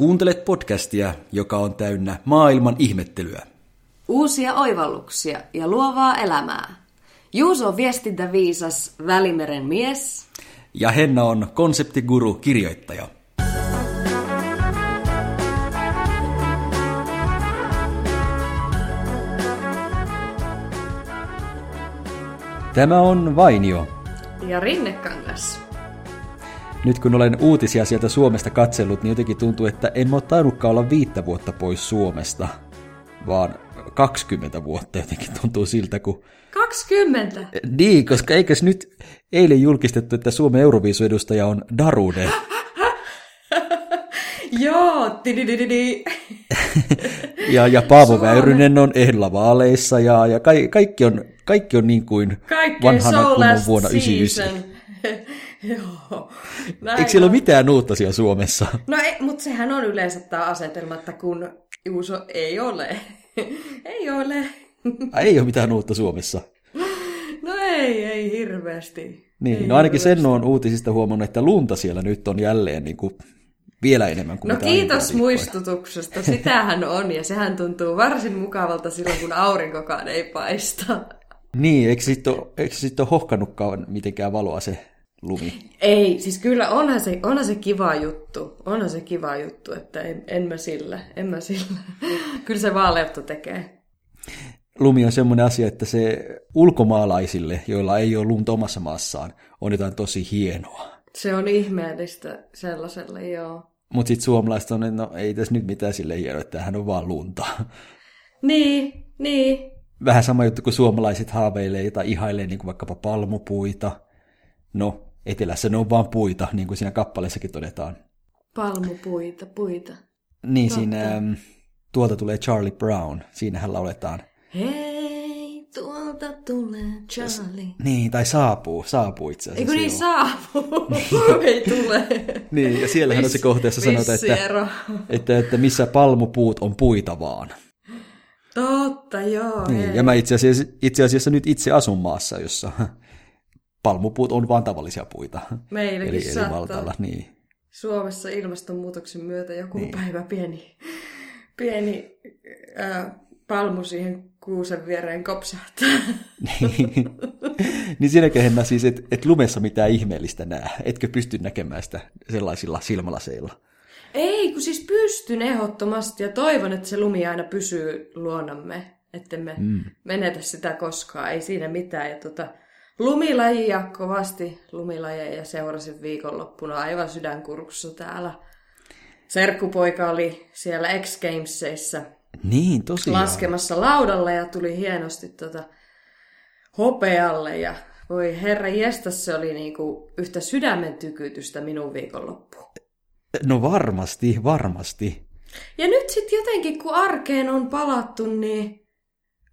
Kuuntelet podcastia, joka on täynnä maailman ihmettelyä. Uusia oivalluksia ja luovaa elämää. Juuso on viestintäviisas Välimeren mies. Ja Henna on konseptiguru kirjoittaja. Tämä on Vainio. Ja Rinnekangas. Nyt kun olen uutisia sieltä Suomesta katsellut, niin jotenkin tuntuu, että en ole tainnutkaan olla viittä vuotta pois Suomesta, vaan 20 vuotta jotenkin tuntuu siltä, kun... 20? Niin, koska eikös nyt eilen julkistettu, että Suomen Euroviisuedustaja on Darude. Joo, tididididi. ja, ja Paavo Väyrynen on ehdolla vaaleissa ja, ja ka, kaikki, on, kaikki on niin kuin Kaikkein vanhana kunnon vuonna season. 99. Joo. Näin Eikö siellä on. ole mitään uutta siellä Suomessa? No ei, mutta sehän on yleensä tämä asetelma, että kun Juuso ei ole. ei ole. Ai, ei ole mitään uutta Suomessa. No ei, ei hirveästi. Niin, ei no ainakin hirveästi. sen on uutisista huomannut, että lunta siellä nyt on jälleen niin kuin vielä enemmän kuin No kiitos muistutuksesta. Sitähän on ja sehän tuntuu varsin mukavalta silloin, kun aurinkokaan ei paista. Niin, eikö sitten ole, eikö sit ole hohkannutkaan mitenkään valoa se lumi? Ei, siis kyllä onhan se, onhan se kiva juttu. Onhan se kiva juttu, että en, en mä sillä, en mä sillä. Kyllä se vaaleutta tekee. Lumi on semmoinen asia, että se ulkomaalaisille, joilla ei ole lunta omassa maassaan, on jotain tosi hienoa. Se on ihmeellistä sellaiselle, joo. Mutta sitten suomalaiset on, että no ei tässä nyt mitään sille hienoa, että tämähän on vaan lunta. Niin, niin. Vähän sama juttu kuin suomalaiset haaveilee tai ihailee niin kuin vaikkapa palmupuita. No, etelässä ne on vaan puita, niin kuin siinä kappaleessakin todetaan. Palmupuita, puita. Niin, Totta. siinä äm, tuolta tulee Charlie Brown. Siinähän lauletaan. Hei, tuolta tulee Charlie. Niin, tai saapuu, saapuu itse Eikö asiassa. niin joo. saapuu? ei tule. Niin, ja siellähän on se kohta, sanotaan, että, ero. että, että missä palmupuut on puita vaan. Totta, joo. Niin, hei. ja mä itse asiassa, itse asiassa nyt itse asun maassa, jossa palmupuut on vaan tavallisia puita. Meilläkin eli, eli saattaa. valtaalla, niin. Suomessa ilmastonmuutoksen myötä joku Niin. päivä pieni, pieni ää, palmu siihen kuusen viereen kopsahtaa. niin, niin siinäköhän mä siis, että et lumessa mitään ihmeellistä näe. Etkö pysty näkemään sitä sellaisilla silmälaseilla? Ei, kun siis pystyn ehdottomasti ja toivon, että se lumi aina pysyy luonnamme, ettemme mm. menetä sitä koskaan. Ei siinä mitään. Ja tota, lumilajia kovasti lumilajeja seurasin viikonloppuna aivan sydänkurkussa täällä. Serkkupoika oli siellä X Gamesissa Niin, tosiaan. laskemassa laudalla ja tuli hienosti tota hopealle ja voi herra jestas, se oli niinku yhtä sydämen tykytystä minun viikonloppuun. No varmasti, varmasti. Ja nyt sitten jotenkin, kun arkeen on palattu, niin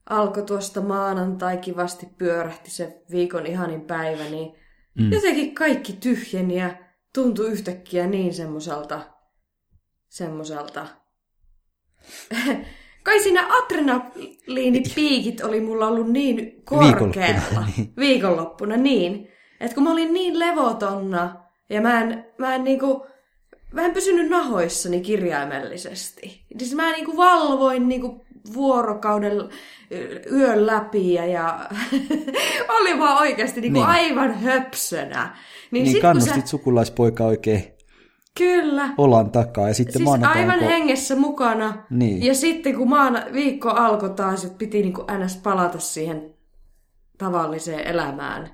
alkoi tuosta maanantai kivasti pyörähti se viikon ihanin päivä, niin mm. jotenkin kaikki tyhjeni ja tuntui yhtäkkiä niin semmoiselta, semmoiselta. Kai siinä adrenaliinipiikit oli mulla ollut niin korkealla Viikonloppuna, niin. viikonloppuna, niin. Että kun mä olin niin levotonna ja mä en, mä en niinku, mä en pysynyt nahoissani kirjaimellisesti. Siis mä niinku valvoin niinku vuorokauden yön läpi ja, ja oli vaan oikeasti niinku Niin. aivan höpsönä. Niin, Niin sit, kun kannustit sä, sukulaispoika oikein kyllä. olan takaa ja sitten Siis maanantaina, aivan kun- hengessä mukana. Niin. Ja sitten kun maana, viikko alkoi taas, että piti niinku ns. palata siihen tavalliseen elämään,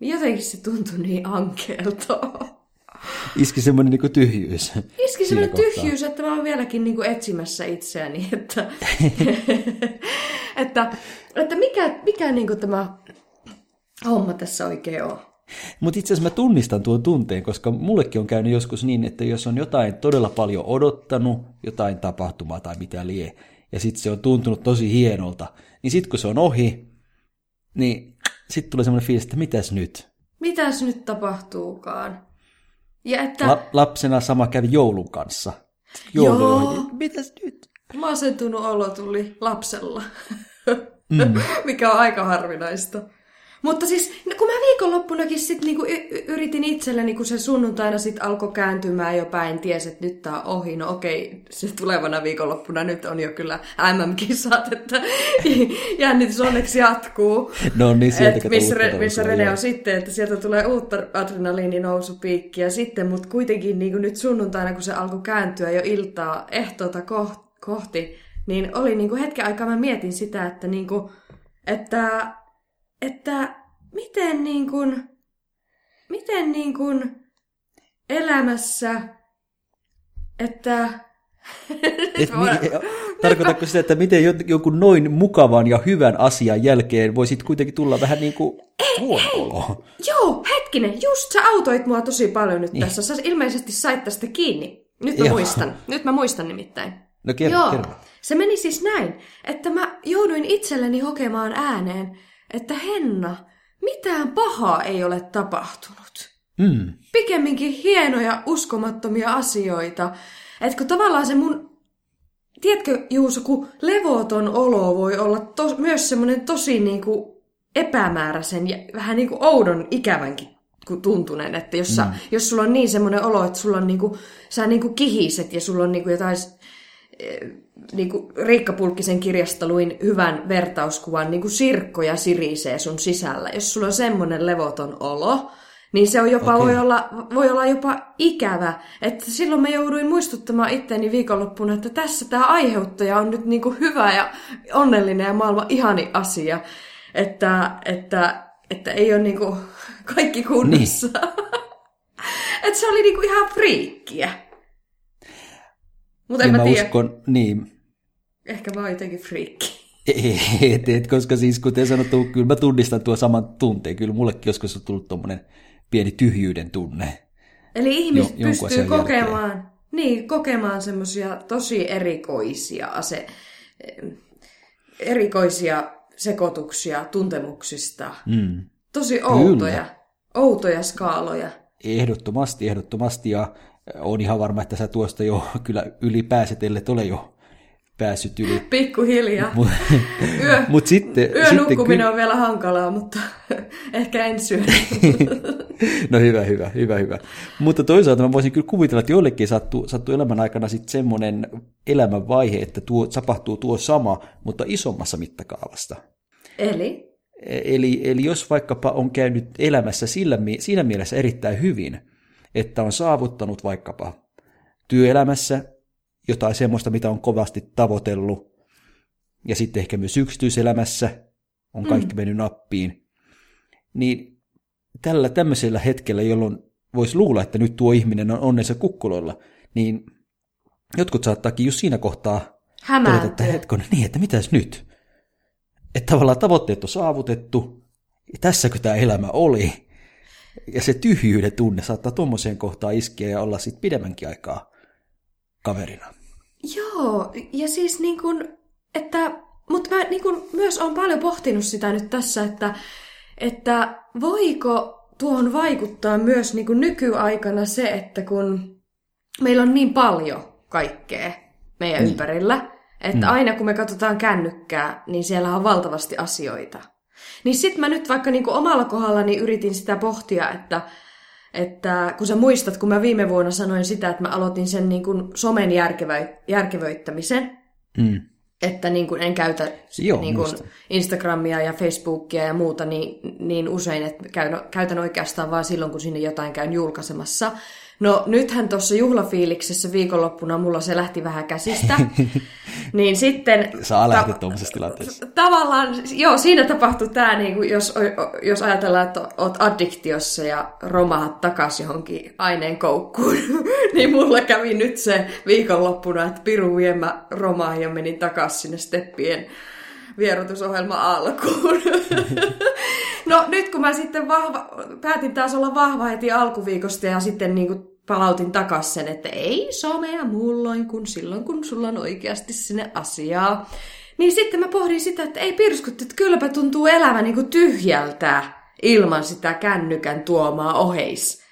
niin jotenkin se tuntui niin ankeelta. iski semmoinen niin tyhjyys. Iski semmoinen tyhjyys, että mä oon vieläkin niinku etsimässä itseäni, että, että, että mikä, mikä niinku tämä homma tässä oikein on. Mutta itse asiassa mä tunnistan tuon tunteen, koska mullekin on käynyt joskus niin, että jos on jotain todella paljon odottanut, jotain tapahtumaa tai mitä lie, ja sitten se on tuntunut tosi hienolta, niin sitten kun se on ohi, niin sitten tulee semmoinen fiilis, että mitäs nyt? Mitäs nyt tapahtuukaan? Ja että La- lapsena sama kävi joulun kanssa. Joulu Joo. mitäs nyt? masentunut olo tuli lapsella, mm. mikä on aika harvinaista. Mutta siis, no kun mä viikonloppunakin sit niinku yritin itselleni, kun se sunnuntaina sit alkoi kääntymään jo päin, ties, että nyt tää on ohi. No okei, se tulevana viikonloppuna nyt on jo kyllä MM-kisat, että jännitys onneksi jatkuu. No niin, sieltä Et missä, re, missä Rene on sitten, että sieltä tulee uutta adrenaliininousupiikkiä sitten, mutta kuitenkin niin kuin nyt sunnuntaina, kun se alkoi kääntyä jo iltaa ehtoota kohti, niin oli niin kuin hetken aikaa mä mietin sitä, että, niin kuin, että, että miten, niin kuin, miten niin kuin elämässä, että Et mi- tarkoitatko sitä, että miten jonkun noin mukavan ja hyvän asian jälkeen voisit kuitenkin tulla vähän niin kuin huono? Joo, hetkinen, just sä autoit mua tosi paljon nyt niin. tässä. Sä ilmeisesti sait tästä kiinni. Nyt mä Joo. muistan. Nyt mä muistan nimittäin. No kerro, Joo. kerro. Se meni siis näin, että mä jouduin itselleni hokemaan ääneen, että Henna, mitään pahaa ei ole tapahtunut. Mm. Pikemminkin hienoja, uskomattomia asioita. Että kun tavallaan se mun, tiedätkö Juuso, kun levoton olo voi olla to, myös semmoinen tosi niinku epämääräisen ja vähän niinku oudon ikävänkin tuntunen, että jos, sä, mm. jos sulla on niin semmoinen olo, että sulla on niinku, sä niinku kihiset ja sulla on niinku jotain niin kuin Riikka Pulkkisen kirjasta luin hyvän vertauskuvan, niin kuin sirkkoja sirisee sun sisällä. Jos sulla on semmoinen levoton olo, niin se on jopa, okay. voi, olla, voi olla jopa ikävä. Että silloin mä jouduin muistuttamaan itteeni viikonloppuna, että tässä tämä aiheuttaja on nyt niin kuin hyvä ja onnellinen ja maailman ihani asia. Että, että, että ei ole niin kuin kaikki kunnossa. Niin. että se oli niin kuin ihan friikkiä. Mutta en, en mä, tiedä. Uskon, niin. Ehkä mä oon jotenkin friikki. Et, et, koska siis kuten sanottu, kyllä mä tunnistan tuo saman tunteen. Kyllä mullekin joskus on tullut tuommoinen pieni tyhjyyden tunne. Eli ihmiset jo, pystyy kokemaan, jälkeen. niin, kokemaan semmoisia tosi erikoisia ase, erikoisia sekoituksia tuntemuksista. Mm. Tosi outoja, kyllä. outoja skaaloja. Ehdottomasti, ehdottomasti. Ja on ihan varma, että sä tuosta jo kyllä ylipääset, ellei ole jo päässyt yli. Pikkuhiljaa. Mut, Yö, mut sitten, yön sitten nukkuminen ky- on vielä hankalaa, mutta ehkä en syö. no hyvä, hyvä, hyvä, hyvä. Mutta toisaalta mä voisin kyllä kuvitella, että joillekin sattuu, sattuu elämän aikana sitten semmoinen elämänvaihe, että tuo, tapahtuu tuo sama, mutta isommassa mittakaavasta. Eli? Eli, eli jos vaikkapa on käynyt elämässä sillä, siinä mielessä erittäin hyvin, että on saavuttanut vaikkapa työelämässä jotain semmoista, mitä on kovasti tavoitellut, ja sitten ehkä myös yksityiselämässä on kaikki mm. mennyt nappiin, niin tällä tämmöisellä hetkellä, jolloin voisi luulla, että nyt tuo ihminen on onnensa kukkuloilla, niin jotkut saattaakin just siinä kohtaa Hämääntää. todeta, että hetkon, niin, että mitäs nyt? Että tavallaan tavoitteet on saavutettu, ja tässäkö tämä elämä oli? Ja se tyhjyyden tunne saattaa tuommoiseen kohtaan iskeä ja olla sitten pidemmänkin aikaa kaverina. Joo, ja siis niin kuin, että, mutta mä niin kuin myös olen paljon pohtinut sitä nyt tässä, että, että voiko tuohon vaikuttaa myös niin kuin nykyaikana se, että kun meillä on niin paljon kaikkea meidän niin. ympärillä, että mm. aina kun me katsotaan kännykkää, niin siellä on valtavasti asioita. Niin sit mä nyt vaikka niin kuin omalla kohdallani yritin sitä pohtia, että, että kun sä muistat, kun mä viime vuonna sanoin sitä, että mä aloitin sen niin kuin somen järkevöi, järkevöittämisen, mm. että niin kuin en käytä Joo, niin kuin Instagramia ja Facebookia ja muuta niin, niin usein, että käyn, käytän oikeastaan vain silloin, kun sinne jotain käyn julkaisemassa. No nythän tuossa juhlafiiliksessä viikonloppuna mulla se lähti vähän käsistä. niin sitten... Saa lähteä ta- tuollaisessa tilanteessa. Tavallaan, joo, siinä tapahtui tämä, niin kuin jos, jos ajatellaan, että oot addiktiossa ja romahat takaisin johonkin aineen koukkuun, niin mulla kävi nyt se viikonloppuna, että piru viemä romahin ja menin takaisin sinne steppien vierotusohjelma alkuun. no nyt kun mä sitten vahva, päätin taas olla vahva heti alkuviikosta ja sitten niin kuin palautin takas sen, että ei somea mulloin kuin silloin, kun sulla on oikeasti sinne asiaa. Niin sitten mä pohdin sitä, että ei pirskutti, että kylläpä tuntuu elämä niin kuin tyhjältä ilman sitä kännykän tuomaa oheis,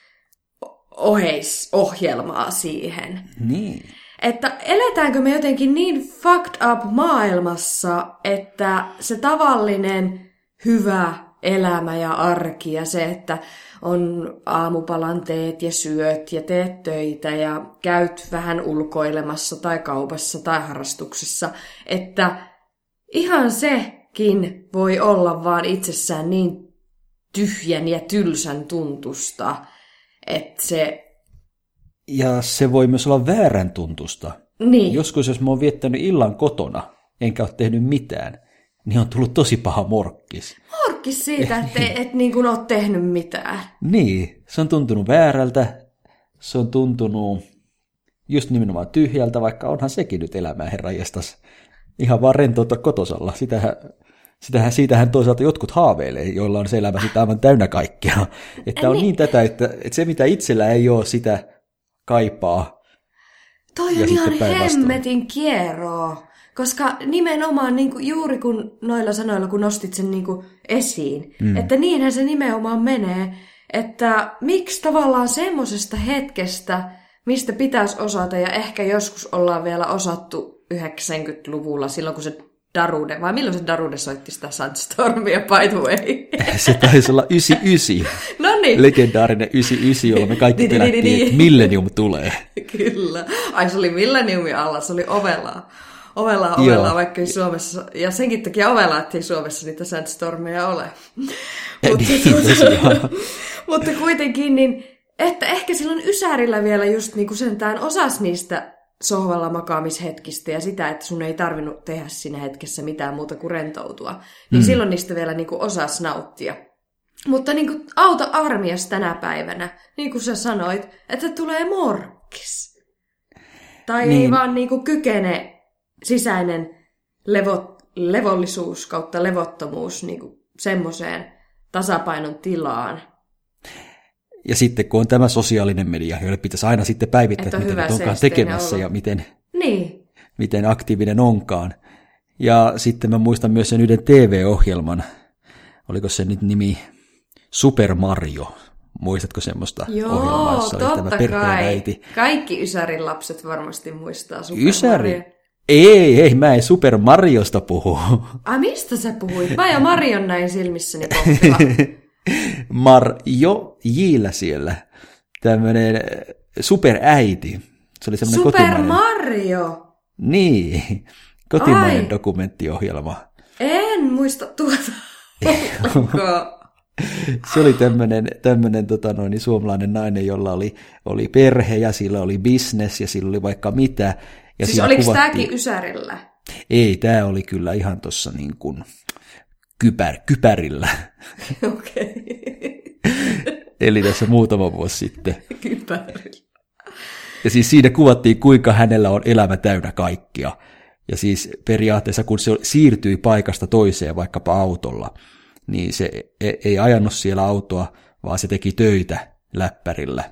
oheisohjelmaa siihen. Niin. Että eletäänkö me jotenkin niin fucked up maailmassa, että se tavallinen, hyvä, elämä ja arki ja se, että on aamupalan teet ja syöt ja teet töitä ja käyt vähän ulkoilemassa tai kaupassa tai harrastuksessa, että ihan sekin voi olla vaan itsessään niin tyhjän ja tylsän tuntusta, että se... Ja se voi myös olla väärän tuntusta. Niin. Joskus, jos mä oon viettänyt illan kotona, enkä ole tehnyt mitään, niin on tullut tosi paha morkkis. Morkkis siitä, että et niin kuin oot tehnyt mitään. Niin, se on tuntunut väärältä, se on tuntunut just nimenomaan tyhjältä, vaikka onhan sekin nyt elämää herra jestas. Ihan vaan rentoutta kotosalla. Sitähän, sitähän, siitähän toisaalta jotkut haaveilee, joilla on se elämä sitä aivan täynnä kaikkea. Että on niin, niin tätä, että, että se mitä itsellä ei ole, sitä kaipaa. Toi on ihan hemmetin kierroa. Koska nimenomaan niin kuin, juuri kun noilla sanoilla, kun nostit sen niin kuin, esiin, mm. että niinhän se nimenomaan menee, että miksi tavallaan semmoisesta hetkestä, mistä pitäisi osata, ja ehkä joskus ollaan vielä osattu 90-luvulla, silloin kun se Darude, vai milloin se Darude soitti sitä Sandstormia, by the way? Se taisi olla 99. no niin. Legendaarinen 99, jolla me kaikki pelättiin, että Millennium tulee. Kyllä. Ai se oli Millenniumin alla, se oli ovella ovella ovella, vaikka ei Suomessa, ja senkin takia ovella, ettei Suomessa niitä sandstormeja ole. mutta, tuota, mutta kuitenkin, niin, että ehkä silloin Ysärillä vielä just niin kuin sentään osas niistä sohvalla makaamishetkistä ja sitä, että sun ei tarvinnut tehdä siinä hetkessä mitään muuta kuin rentoutua. Niin mm. silloin niistä vielä niin kuin osas nauttia. Mutta niin kuin auto armias tänä päivänä, niin kuin sä sanoit, että tulee morkkis. Tai niin. ei vaan niin kuin kykene sisäinen levo, levollisuus kautta levottomuus niin kuin semmoiseen tasapainon tilaan. Ja sitten kun on tämä sosiaalinen media, jolle pitäisi aina sitten päivittää, että mitä nyt onkaan tekemässä olla. ja miten, niin. miten aktiivinen onkaan. Ja sitten mä muistan myös sen yhden TV-ohjelman, oliko se nyt nimi Super Mario. Muistatko semmoista Joo, ohjelmaa, jossa oli totta tämä kai. Kaikki Ysärin lapset varmasti muistaa Super Ysäri? Mario. Ei, ei, mä en Super Mariosta puhu. Ai mistä sä puhuit? Mä ja Marion näin silmissäni Marjo Jillä siellä. Tämmönen superäiti. Se oli semmoinen Super kotimainen... Mario! Niin, kotimainen Ai. dokumenttiohjelma. En muista tuota. se oli tämmöinen, tämmöinen tota noin, suomalainen nainen, jolla oli, oli perhe ja sillä oli business ja sillä oli vaikka mitä. Ja siis oliko kuvattiin... tämäkin Ysärillä? Ei, tämä oli kyllä ihan tuossa niin kuin kypär, kypärillä. Okei. Eli tässä muutama vuosi sitten. Kypärillä. Ja siis siinä kuvattiin, kuinka hänellä on elämä täynnä kaikkia. Ja siis periaatteessa, kun se siirtyi paikasta toiseen vaikkapa autolla, niin se e-, ei ajanut siellä autoa, vaan se teki töitä läppärillä.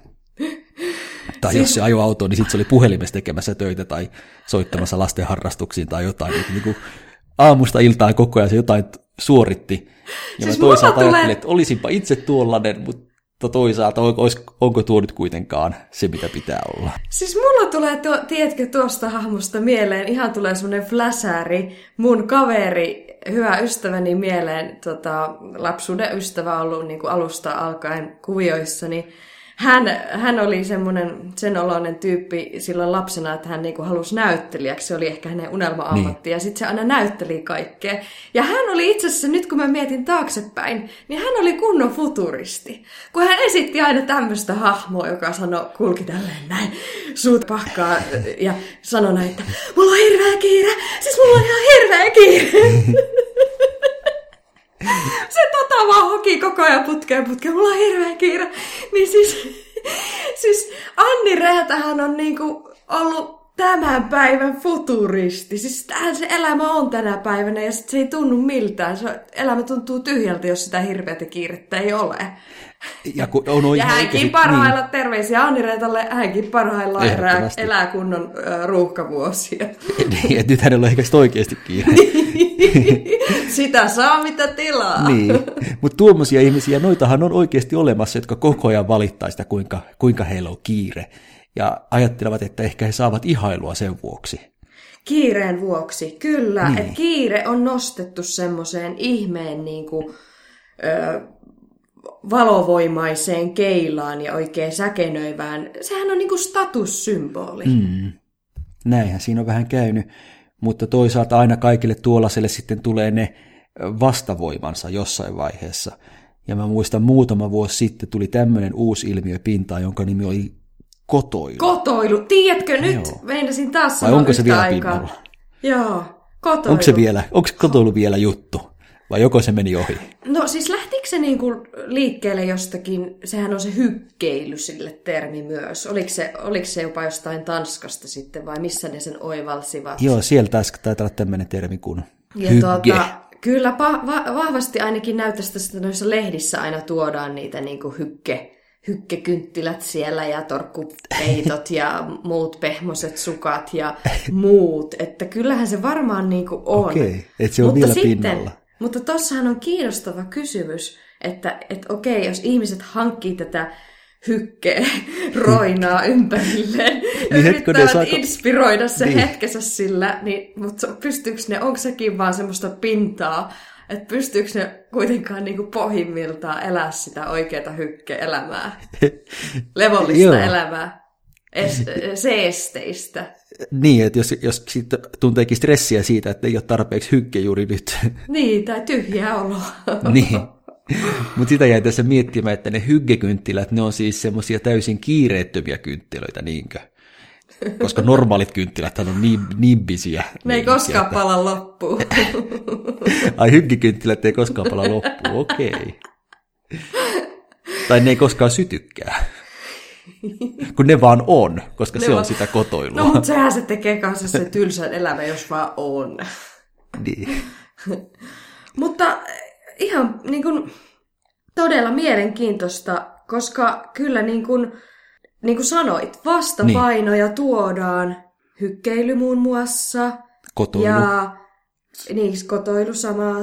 Tai siis... jos se ajoi autoon, niin sitten se oli puhelimessa tekemässä töitä tai soittamassa lasten harrastuksiin tai jotain. Niin, niin kuin aamusta iltaan koko ajan se jotain suoritti. Ja siis mä toisaalta tulee... ajattelin, että olisinpa itse tuollainen, mutta toisaalta onko tuo nyt kuitenkaan se, mitä pitää olla? Siis mulla tulee, tuo, tiedätkö, tuosta hahmosta mieleen, ihan tulee semmoinen fläsäri, mun kaveri, hyvä ystäväni mieleen, tota, lapsuuden ystävä ollut niin kuin alusta alkaen kuvioissa, niin hän, hän oli semmoinen sen oloinen tyyppi silloin lapsena, että hän niinku halusi näyttelijäksi. Se oli ehkä hänen unelma-ammatti. Niin. Ja sitten se aina näytteli kaikkea. Ja hän oli itse asiassa, nyt kun mä mietin taaksepäin, niin hän oli kunnon futuristi. Kun hän esitti aina tämmöistä hahmoa, joka sanoi, kulki tälleen näin, suut pahkaa ja sanoi näin, että mulla on hirveä kiire. Siis mulla on ihan hirveä kiire. se tota vaan hoki koko ajan putkeen putkeen, mulla on hirveä kiire. Niin siis, siis Anni Räätähän on niinku ollut tämän päivän futuristi. Siis tähän se elämä on tänä päivänä ja sit se ei tunnu miltään. Se elämä tuntuu tyhjältä, jos sitä hirveätä kiirettä ei ole. Ja, kun on ja hänkin niin. parhailla, niin. terveisiä Anni Reetalle, hänkin parhaillaan elää, elää kunnon äh, ruuhkavuosia. niin, että nyt hänellä on ehkä oikeasti kiire. Sitä saa mitä tilaa. niin, mutta tuommoisia ihmisiä, noitahan on oikeasti olemassa, jotka koko ajan valittaa sitä, kuinka, kuinka heillä on kiire. Ja ajattelevat, että ehkä he saavat ihailua sen vuoksi. Kiireen vuoksi, kyllä. Niin. Et kiire on nostettu semmoiseen ihmeen niin kuin, ö, valovoimaiseen keilaan ja oikein säkenöivään. Sehän on niinku statussymboli. Mm. Näinhän siinä on vähän käynyt, mutta toisaalta aina kaikille tuollaiselle sitten tulee ne vastavoimansa jossain vaiheessa. Ja mä muistan muutama vuosi sitten tuli tämmöinen uusi ilmiö pintaan, jonka nimi oli kotoilu. Kotoilu. Tiedätkö, nyt Joo. meinasin taas Vai onko se vielä aikaa. pinnalla? Joo, kotoilu. Onko se vielä, onko kotoilu vielä juttu? Vai joko se meni ohi? No siis lähtikö se niinku liikkeelle jostakin, sehän on se hykkeily sille termi myös. Oliko se, oliko se jopa jostain Tanskasta sitten vai missä ne sen oivalsivat? Joo, siellä taitaa olla tämmöinen termi kuin ja hygge. Tuota, kyllä pa- va- vahvasti ainakin näyttäisi, että noissa lehdissä aina tuodaan niitä niinku hykke, hykkekynttilät siellä ja torkkupeitot ja muut pehmoset sukat ja muut. Että kyllähän se varmaan niinku on. Okei, okay, että se on Mutta vielä sitten, pinnalla. Mutta tossahan on kiinnostava kysymys, että et okei, jos ihmiset hankkii tätä hykkeä roinaa ympärilleen niin yrittävät saako... inspiroida se niin. hetkensä sillä, niin, mutta pystyykö ne, onko sekin vaan semmoista pintaa, että pystyykö ne kuitenkaan niin kuin pohjimmiltaan elää sitä oikeaa hykkeelämää, levollista elämää, es, seesteistä. Niin, että jos, jos tunteekin stressiä siitä, että ei ole tarpeeksi hykke juuri nyt. Niin, tai tyhjää oloa. niin. Mutta sitä jäi tässä miettimään, että ne hyggekynttilät, ne on siis semmoisia täysin kiireettömiä kynttilöitä, niinkö? Koska normaalit kynttilät on niin, nimbisiä. Ne ei koskaan että... pala loppuun. Ai hyggekynttilät ei koskaan pala loppuun, okei. Okay. Tai ne ei koskaan sytykää. Kun ne vaan on, koska ne se on, on sitä kotoilua. No, mutta sehän se tekee kanssa se tylsän elämä, jos vaan on. Niin. mutta ihan niin kuin, todella mielenkiintoista, koska kyllä niin kuin, niin kuin sanoit, vastapainoja niin. tuodaan, hykkeily muun muassa. Kotoilu. Ja niin, kotoilu sama,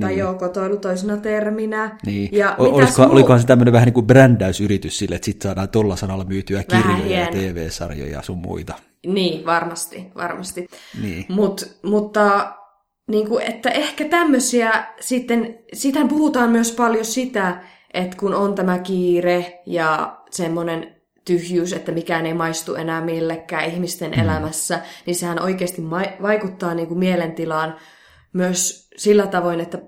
tai niin. joo, kotoilu toisena terminä. Niin. Ja o- olisiko, olikohan se tämmöinen vähän niin kuin brändäysyritys sille, että sitten saadaan tuolla sanalla myytyä kirjoja Vähien. ja TV-sarjoja ja sun muita. Niin, varmasti, varmasti. Niin. Mut, mutta niin kuin, että ehkä tämmöisiä sitten, sitähän puhutaan myös paljon sitä, että kun on tämä kiire ja semmoinen tyhjyys, että mikään ei maistu enää millekään ihmisten mm. elämässä, niin sehän oikeasti ma- vaikuttaa niin kuin mielentilaan myös sillä tavoin, että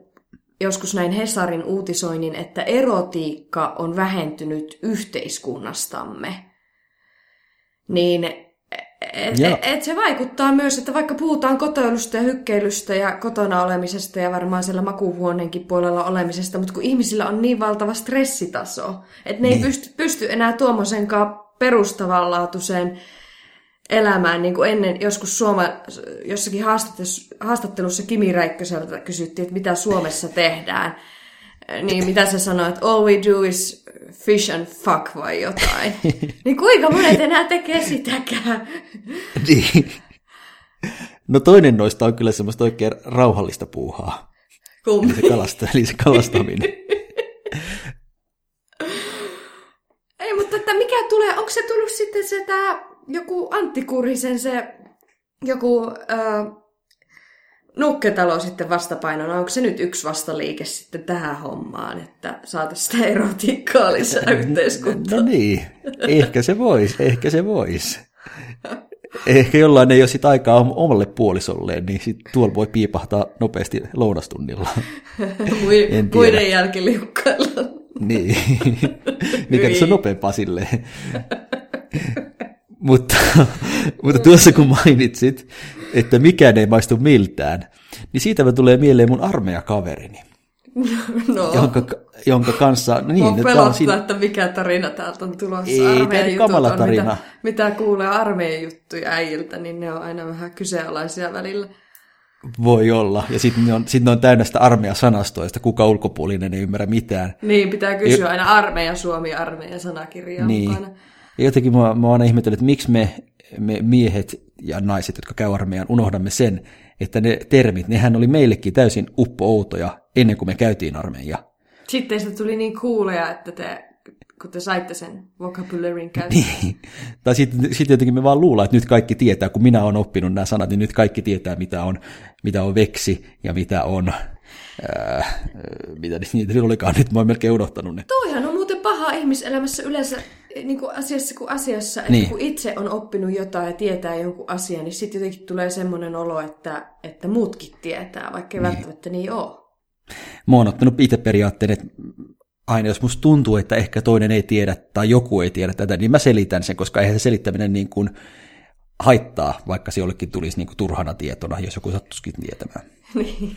joskus näin Hesarin uutisoinnin, että erotiikka on vähentynyt yhteiskunnastamme. Niin et, et, et se vaikuttaa myös, että vaikka puhutaan kotoilusta ja hykkeilystä ja kotona olemisesta ja varmaan siellä makuuhuoneenkin puolella olemisesta, mutta kun ihmisillä on niin valtava stressitaso, että ne niin. ei pysty, pysty enää tuommoisenkaan perustavanlaatuiseen elämään, niin kuin ennen joskus Suoma, jossakin haastattelussa, haastattelussa Kimi Räikköseltä kysyttiin, että mitä Suomessa tehdään. Niin mitä se sanoi, että all we do is fish and fuck vai jotain. niin kuinka monet enää tekee sitäkään? niin. No toinen noista on kyllä semmoista oikein rauhallista puuhaa. Kumpi? Eli se, kalasta, eli se kalastaminen. Ei, mutta että mikä tulee, onko se tullut sitten se tää, joku Antti Kurisen se joku... Äh, nukketalo sitten vastapainona, onko se nyt yksi vastaliike sitten tähän hommaan, että saataisiin sitä erotiikkaa lisää yhteiskuntaan? No niin, ehkä se voisi, ehkä se voisi. Ehkä jollain ei ole sit aikaa omalle puolisolleen, niin sit tuolla voi piipahtaa nopeasti lounastunnilla. Muiden jälkiliukkailla. niin, mikä tässä on nopeampaa silleen. mutta, mutta tuossa kun mainitsit, että mikään ei maistu miltään, niin siitä mä tulee mieleen mun armeijakaverini. No. Jonka, jonka kanssa... No niin, että pelottaa, siinä... että mikä tarina täältä on tulossa. Ei, tämä kamala on, tarina. Mitä, mitä kuulee armeijan juttuja äijiltä, niin ne on aina vähän kyseenalaisia välillä. Voi olla. Ja sitten ne, on, sit ne on täynnä sitä armeijasanastoa, josta kuka ulkopuolinen ei ymmärrä mitään. Niin, pitää kysyä aina armeija, Suomi, armeija sanakirja niin. mukana. Ja jotenkin mä, mä aina ihmetellyt, että miksi me, me miehet ja naiset, jotka käy armeijan, unohdamme sen, että ne termit, nehän oli meillekin täysin uppo-outoja ennen kuin me käytiin armeija. Sitten se tuli niin kuuleja, että te kun te saitte sen vocabularin käyttöön. Niin. Tai sitten sit jotenkin me vaan luullaan, että nyt kaikki tietää, kun minä olen oppinut nämä sanat, niin nyt kaikki tietää, mitä on, mitä on veksi ja mitä on, ää, mitä niitä nyt olikaan, nyt mä oon melkein unohtanut ne. Toihan on muuten paha ihmiselämässä yleensä niin kuin asiassa kuin asiassa, että niin. kun itse on oppinut jotain ja tietää jonkun asian, niin sitten jotenkin tulee semmoinen olo, että, että muutkin tietää, vaikka ei niin. välttämättä niin ole. Mä oon ottanut itse periaatteen, että aina jos musta tuntuu, että ehkä toinen ei tiedä tai joku ei tiedä tätä, niin mä selitän sen, koska eihän se selittäminen niin kuin haittaa, vaikka se jollekin tulisi niin kuin turhana tietona, jos joku sattuisikin tietämään. Niin.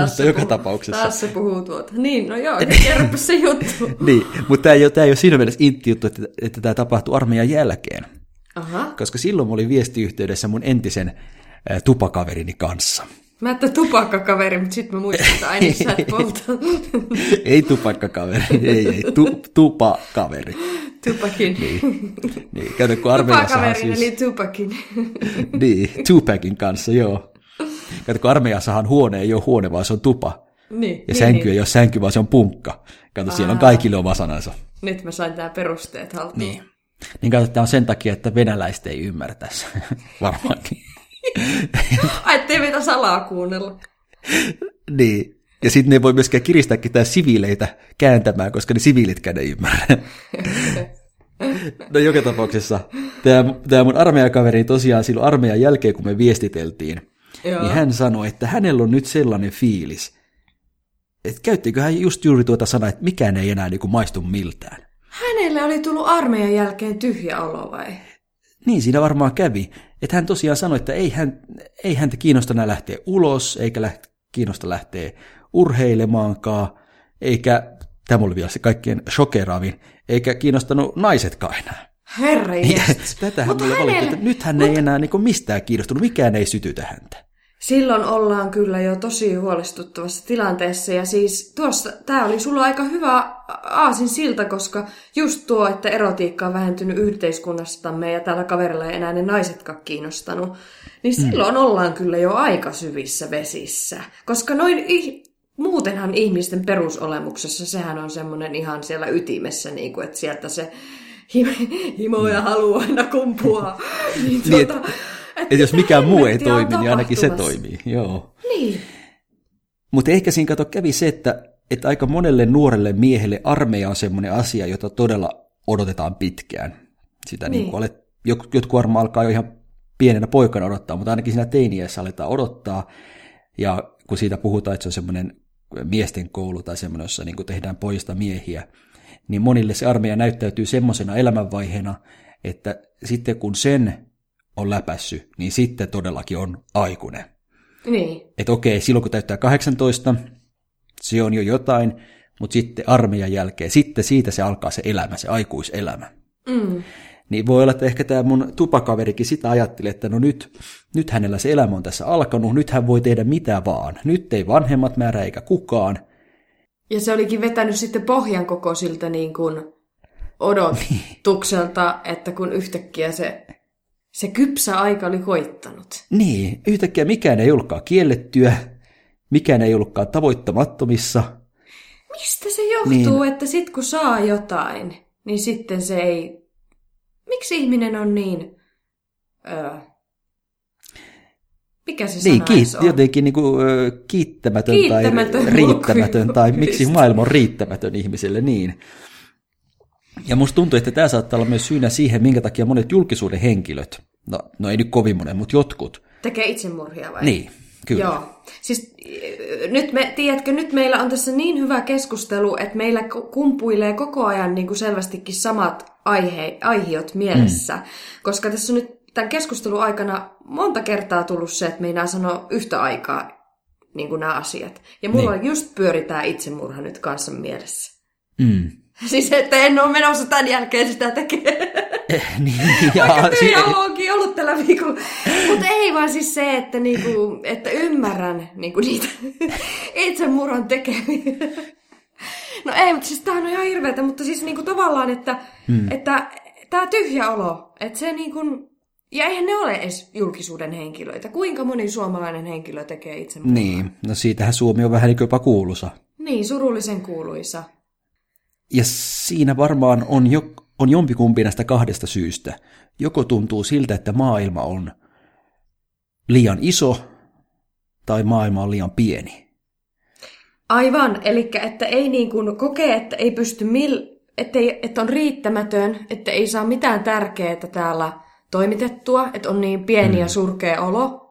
Mutta joka puhuu, tapauksessa. Taas se puhuu tuota. Niin, no joo, kerropa se juttu. niin, mutta tämä ei, ole, tämä ei ole siinä mielessä intti juttu, että, että tämä tapahtui armeijan jälkeen. Aha. Koska silloin mä olin viestiyhteydessä mun entisen tupakaverini kanssa. Mä että tupakkakaveri, mutta sitten mä muistan, että aina sä et polta. ei tupakkakaveri, ei, ei, tu, tupakaveri. Tupakin. Niin, niin kato, kun armeijassahan siis... eli tupakin. niin, tupakin kanssa, joo. Kato, kun armeijassahan huone ei ole huone, vaan se on tupa. Niin, ja niin, sänky niin. ei ole sänky, vaan se on punkka. Kato, Aa. siellä on kaikille oma sanansa. Nyt mä sain tää perusteet haltuun. Niin. Niin kato, tämä on sen takia, että venäläiset ei ymmärtäisi. Varmaankin. Ai, ettei meitä salaa kuunnella. niin. Ja sitten ne voi myöskään kiristää ketään siviileitä kääntämään, koska ne siviilitkään ei ymmärrä. no joka tapauksessa, tämä, tämä mun armeijakaveri tosiaan silloin armeijan jälkeen, kun me viestiteltiin, Joo. niin hän sanoi, että hänellä on nyt sellainen fiilis, että käyttikö hän just juuri tuota sanaa, että mikään ei enää niin kuin maistu miltään. Hänelle oli tullut armeijan jälkeen tyhjä olo vai? Niin siinä varmaan kävi. Että hän tosiaan sanoi, että ei, hän, ei häntä kiinnosta enää lähteä ulos, eikä läht, kiinnosta lähteä urheilemaankaan, eikä, tämä oli vielä se kaikkien shokeraavin, eikä kiinnostanut naisetkaan enää. Herra Tätähän mulle hänellä... että nyt hän Mut... ei enää niin mistään kiinnostunut, mikään ei sytytä häntä. Silloin ollaan kyllä jo tosi huolestuttavassa tilanteessa ja siis tuossa, tämä oli sulla aika hyvä aasin silta, koska just tuo, että erotiikka on vähentynyt yhteiskunnastamme ja täällä kaverilla ei enää ne naisetkaan kiinnostanut, niin mm. silloin mm. ollaan kyllä jo aika syvissä vesissä. Koska noin muutenhan ihmisten perusolemuksessa sehän on semmoinen ihan siellä ytimessä, niin kuin, että sieltä se himo ja halu aina kumpuaa. niin, tuota, että et jos mikään muu ei toimi, niin ainakin se toimii. Joo. Niin. Mutta ehkä siinä kato kävi se, että, että aika monelle nuorelle miehelle armeija on semmoinen asia, jota todella odotetaan pitkään. Sitä niin. Niin kuin olet, jotkut varmaan alkaa jo ihan pienenä poikana odottaa, mutta ainakin siinä teiniässä aletaan odottaa. Ja kun siitä puhutaan, että se on semmoinen miesten koulu tai semmoinen, jossa niin kuin tehdään pojista miehiä, niin monille se armeija näyttäytyy semmoisena elämänvaiheena, että sitten kun sen on läpässy, niin sitten todellakin on aikuinen. Niin. Että okei, silloin kun täyttää 18, se on jo jotain, mutta sitten armeijan jälkeen, sitten siitä se alkaa se elämä, se aikuiselämä. Mm. Niin voi olla, että ehkä tämä mun tupakaverikin sitä ajatteli, että no nyt, nyt hänellä se elämä on tässä alkanut, nyt hän voi tehdä mitä vaan. Nyt ei vanhemmat määrä eikä kukaan. Ja se olikin vetänyt sitten pohjan koko siltä niin kuin odotukselta, että kun yhtäkkiä se se kypsä aika oli koittanut. Niin, yhtäkkiä mikään ei ollutkaan kiellettyä, mikään ei ollutkaan tavoittamattomissa. Mistä se johtuu, niin. että sit kun saa jotain, niin sitten se ei... Miksi ihminen on niin... Öö, mikä se niin, kiit, on? Jotenkin niin kuin, kiittämätön, kiittämätön tai riittämätön, tai miksi maailma on riittämätön ihmiselle, niin. Ja musta tuntuu, että tämä saattaa olla myös syynä siihen, minkä takia monet julkisuuden henkilöt, no, no ei nyt kovin monen, mutta jotkut. Tekee itsemurhia vai? Niin, kyllä. Joo. Siis nyt, me, tiedätkö, nyt meillä on tässä niin hyvä keskustelu, että meillä kumpuilee koko ajan niin kuin selvästikin samat aihe, aihiot mielessä. Mm. Koska tässä on nyt tämän keskustelun aikana monta kertaa tullut se, että me ei sano yhtä aikaa niin kuin nämä asiat. Ja mulla niin. just pyöritää itsemurha nyt kanssa mielessä. Mm. Siis että en ole menossa tämän jälkeen sitä tekee. Eh, niin, ja, Vaikka tyhjä si- tällä viikolla. Mutta ei vaan siis se, että, niinku, että ymmärrän niinku niitä itsemurhan tekemiä. No ei, mutta siis tämähän on ihan hirveätä, mutta siis niinku tavallaan, että, hmm. että tämä tyhjä olo, että se niinku, ja eihän ne ole edes julkisuuden henkilöitä. Kuinka moni suomalainen henkilö tekee itsemurhaa? Niin, no siitähän Suomi on vähän niin jopa kuuluisa. Niin, surullisen kuuluisa. Ja siinä varmaan on, jo, on jompikumpi näistä kahdesta syystä. Joko tuntuu siltä, että maailma on liian iso, tai maailma on liian pieni. Aivan, eli että ei niin kuin kokee, että ei pysty mil, että, ei, että on riittämätön, että ei saa mitään tärkeää täällä toimitettua, että on niin pieni mm. ja surkea olo,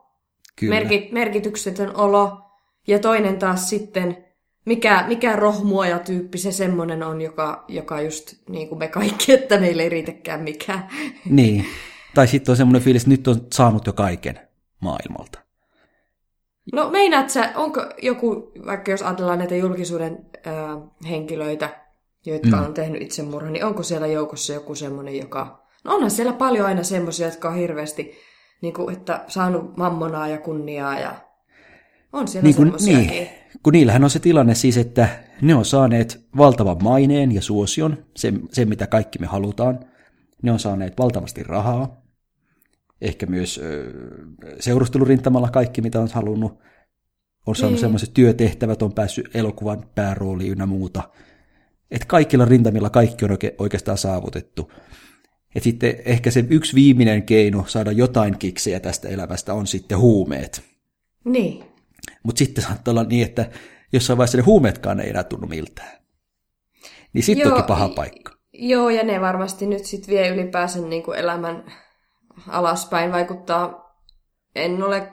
Kyllä. Merkit, merkityksetön olo, ja toinen taas sitten, mikä, mikä rohmuoja tyyppi se semmoinen on, joka, joka just niin kuin me kaikki, että meille ei riitäkään mikään. Niin, tai sitten on semmoinen fiilis, että nyt on saanut jo kaiken maailmalta. No meinaat sä, onko joku, vaikka jos ajatellaan näitä julkisuuden äh, henkilöitä, jotka mm. on tehnyt itsemurhan, niin onko siellä joukossa joku semmoinen, joka... No onhan siellä paljon aina semmoisia, jotka on hirveästi, niin kuin, että saanut mammonaa ja kunniaa ja on siellä niin kuin, niin, kun niillähän on se tilanne siis, että ne on saaneet valtavan maineen ja suosion, se, se mitä kaikki me halutaan. Ne on saaneet valtavasti rahaa, ehkä myös ö, seurustelurintamalla kaikki, mitä on halunnut. On saanut niin. sellaiset työtehtävät, on päässyt elokuvan päärooliin ynnä muuta. Että kaikilla rintamilla kaikki on oike, oikeastaan saavutettu. Et sitten ehkä se yksi viimeinen keino saada jotain kiksejä tästä elämästä on sitten huumeet. Niin. Mutta sitten saattaa olla niin, että jossain vaiheessa ne huumeetkaan ei enää tunnu miltään. Niin sitten onkin paha paikka. Joo, ja ne varmasti nyt sitten vie ylipäänsä niin kuin elämän alaspäin vaikuttaa. En ole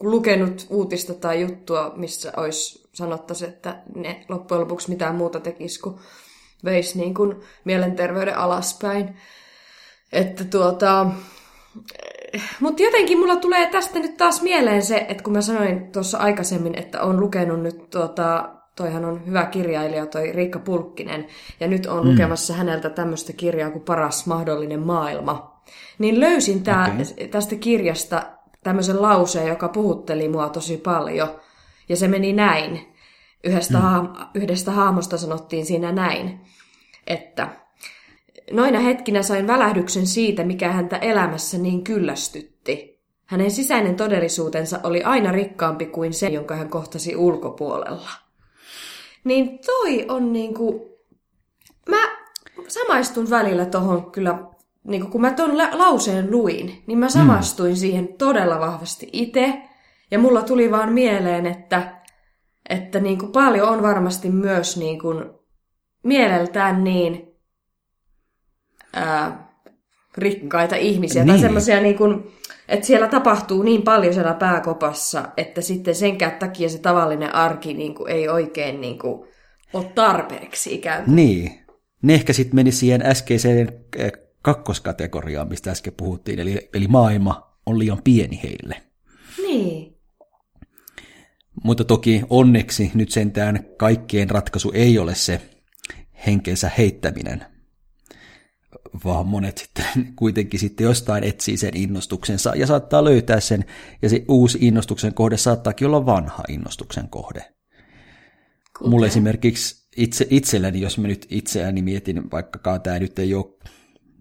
lukenut uutista tai juttua, missä olisi sanottaisi, että ne loppujen lopuksi mitään muuta tekisi kuin veisi niin kuin mielenterveyden alaspäin. Että tuota, mutta jotenkin mulla tulee tästä nyt taas mieleen se, että kun mä sanoin tuossa aikaisemmin, että on lukenut nyt tuota, toihan on hyvä kirjailija, toi Riikka Pulkkinen, ja nyt on mm. lukemassa häneltä tämmöistä kirjaa kuin Paras mahdollinen maailma. Niin löysin tää, okay. tästä kirjasta tämmöisen lauseen, joka puhutteli mua tosi paljon, ja se meni näin. Yhdestä, mm. ha- yhdestä haamosta sanottiin siinä näin, että Noina hetkinä sain välähdyksen siitä, mikä häntä elämässä niin kyllästytti. Hänen sisäinen todellisuutensa oli aina rikkaampi kuin se, jonka hän kohtasi ulkopuolella. Niin toi on niinku... Mä samaistun välillä tohon kyllä, niinku kun mä ton la- lauseen luin, niin mä samastuin mm. siihen todella vahvasti itse. Ja mulla tuli vaan mieleen, että, että niinku paljon on varmasti myös niinku mieleltään niin ää, rikkaita ihmisiä. Niin. Tai semmoisia niin kuin, että siellä tapahtuu niin paljon siellä pääkopassa, että sitten senkään takia se tavallinen arki niin kuin, ei oikein niin kuin, ole tarpeeksi ikään kuin. Niin. Ne ehkä sitten meni siihen äskeiseen kakkoskategoriaan, mistä äsken puhuttiin, eli, eli maailma on liian pieni heille. Niin. Mutta toki onneksi nyt sentään kaikkien ratkaisu ei ole se henkensä heittäminen, vaan monet sitten kuitenkin sitten jostain etsii sen innostuksensa ja saattaa löytää sen, ja se uusi innostuksen kohde saattaakin olla vanha innostuksen kohde. Kuten? Mulle esimerkiksi itse, itselläni, jos mä nyt itseäni mietin, vaikkakaan tämä nyt ei ole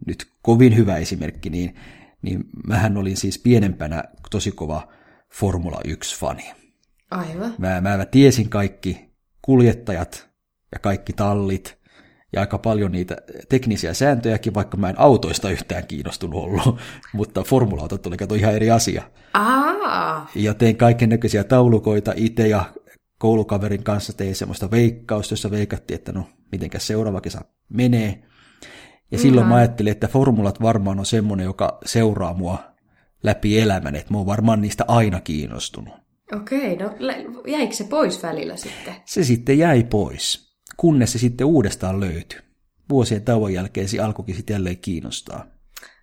nyt kovin hyvä esimerkki, niin, niin mähän olin siis pienempänä tosi kova Formula 1-fani. Aivan. Mä, mä, mä tiesin kaikki kuljettajat ja kaikki tallit, ja aika paljon niitä teknisiä sääntöjäkin, vaikka mä en autoista yhtään kiinnostunut ollut, mutta formula-autot oli kato ihan eri asia. Aa. Ja tein kaiken näköisiä taulukoita itse ja koulukaverin kanssa tein semmoista veikkausta, jossa veikattiin, että no, mitenkä seuraava kesä menee. Ja mm silloin mä ajattelin, että formulat varmaan on semmoinen, joka seuraa mua läpi elämän, että mä oon varmaan niistä aina kiinnostunut. Okei, no jäikö se pois välillä sitten? Se sitten jäi pois kunnes se sitten uudestaan löytyi. Vuosien tauon jälkeen se alkoikin sitten jälleen kiinnostaa.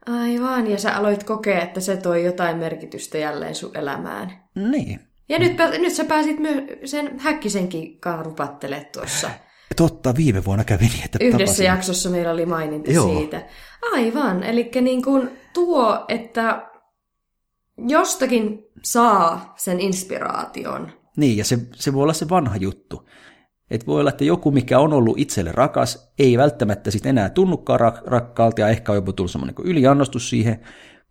Aivan, ja sä aloit kokea, että se toi jotain merkitystä jälleen sun elämään. Niin. Ja nyt, nyt sä pääsit myös sen Häkkisenkin kaarupattele tuossa. Totta, viime vuonna kävi niin, että Yhdessä tapasin. jaksossa meillä oli maininta Joo. siitä. Aivan, eli niin kuin tuo, että jostakin saa sen inspiraation. Niin, ja se, se voi olla se vanha juttu. Et voi olla, että joku, mikä on ollut itselle rakas, ei välttämättä sitten enää tunnukaan rak- rakkaalta ja ehkä on jopa tullut semmoinen yliannostus siihen,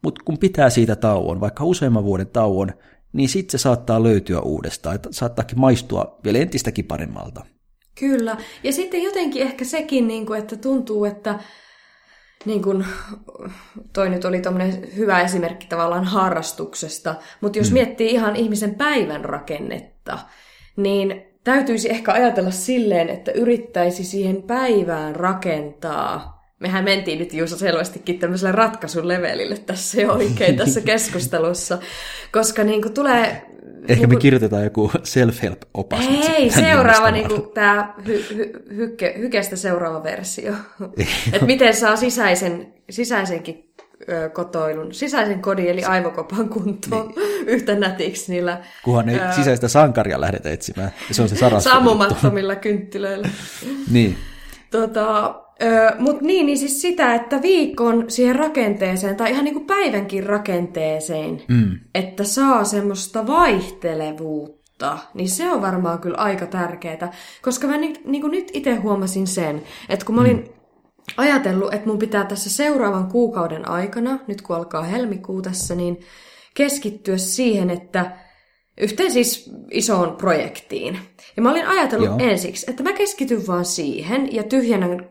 mutta kun pitää siitä tauon, vaikka useamman vuoden tauon, niin sitten se saattaa löytyä uudestaan, että saattaakin maistua vielä entistäkin paremmalta. Kyllä. Ja sitten jotenkin ehkä sekin, niin kuin, että tuntuu, että niin kuin, toi nyt oli tämmöinen hyvä esimerkki tavallaan harrastuksesta, mutta jos mm. miettii ihan ihmisen päivän rakennetta, niin täytyisi ehkä ajatella silleen, että yrittäisi siihen päivään rakentaa. Mehän mentiin nyt Juuso selvästikin tämmöiselle ratkaisun levelille tässä jo oikein tässä keskustelussa, koska niin kuin tulee Ehkä niin me kuin... kirjoitetaan joku self-help-opas. Ei, seuraava niin kuin, tämä hy, hy, hykke, hykestä seuraava versio. että miten saa sisäisen, sisäisenkin kotoilun, sisäisen kodin eli aivokopan kuntoon niin. yhtä nätiksi niillä... Kunhan ei ää... sisäistä sankaria lähdetä etsimään. Se on se. Sammumattomilla kynttilöillä. niin. Tota, Mutta niin, niin siis sitä, että viikon siihen rakenteeseen, tai ihan niin kuin päivänkin rakenteeseen, mm. että saa semmoista vaihtelevuutta, niin se on varmaan kyllä aika tärkeää. Koska mä niin, niin kuin nyt itse huomasin sen, että kun mä olin mm. Ajatellut, että mun pitää tässä seuraavan kuukauden aikana, nyt kun alkaa helmikuu tässä, niin keskittyä siihen, että yhteen siis isoon projektiin. Ja mä olin ajatellut Joo. ensiksi, että mä keskityn vaan siihen ja tyhjennän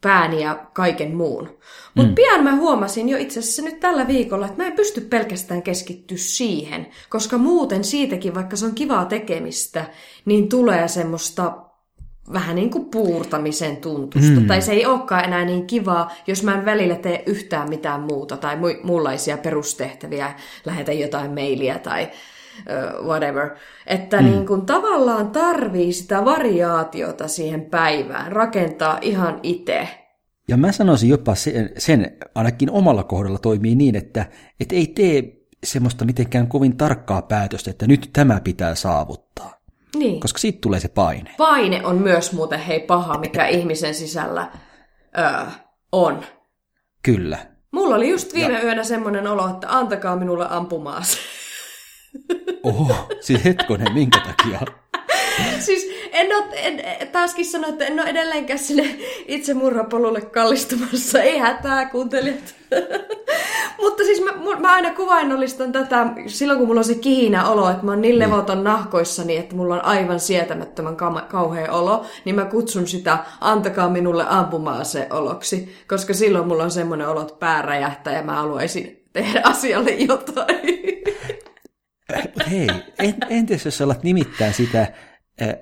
pääni ja kaiken muun. Mutta mm. pian mä huomasin jo itse asiassa nyt tällä viikolla, että mä en pysty pelkästään keskittyä siihen, koska muuten siitäkin, vaikka se on kivaa tekemistä, niin tulee semmoista vähän niin kuin puurtamisen tuntusta. Mm. Tai se ei olekaan enää niin kivaa, jos mä en välillä tee yhtään mitään muuta tai mu- muunlaisia perustehtäviä, lähetä jotain mailia tai uh, whatever. Että mm. niin kuin tavallaan tarvii sitä variaatiota siihen päivään, rakentaa ihan itse. Ja mä sanoisin jopa sen, sen ainakin omalla kohdalla toimii niin, että, että ei tee semmoista mitenkään kovin tarkkaa päätöstä, että nyt tämä pitää saavuttaa. Niin. Koska siitä tulee se paine. Paine on myös muuten hei paha, mikä ihmisen sisällä öö, on. Kyllä. Mulla oli just viime ja... yönä semmoinen olo, että antakaa minulle ampumaa Oho, siis hetkonen, minkä takia? siis en ole, en, taaskin sano, että en ole edelleenkään sinne itsemurhapolulle kallistumassa. Ei hätää, kuuntelijat. Mutta siis mä, mä aina kuvainnollistan tätä silloin, kun mulla on se kihinä olo, että mä oon niin, niin. levoton nahkoissani, että mulla on aivan sietämättömän ka- kauhea olo, niin mä kutsun sitä antakaa minulle ampumaan se oloksi, koska silloin mulla on semmoinen olo, että pää räjähtää ja mä haluaisin tehdä asialle jotain. Hei, entäs jos alat nimittäin sitä,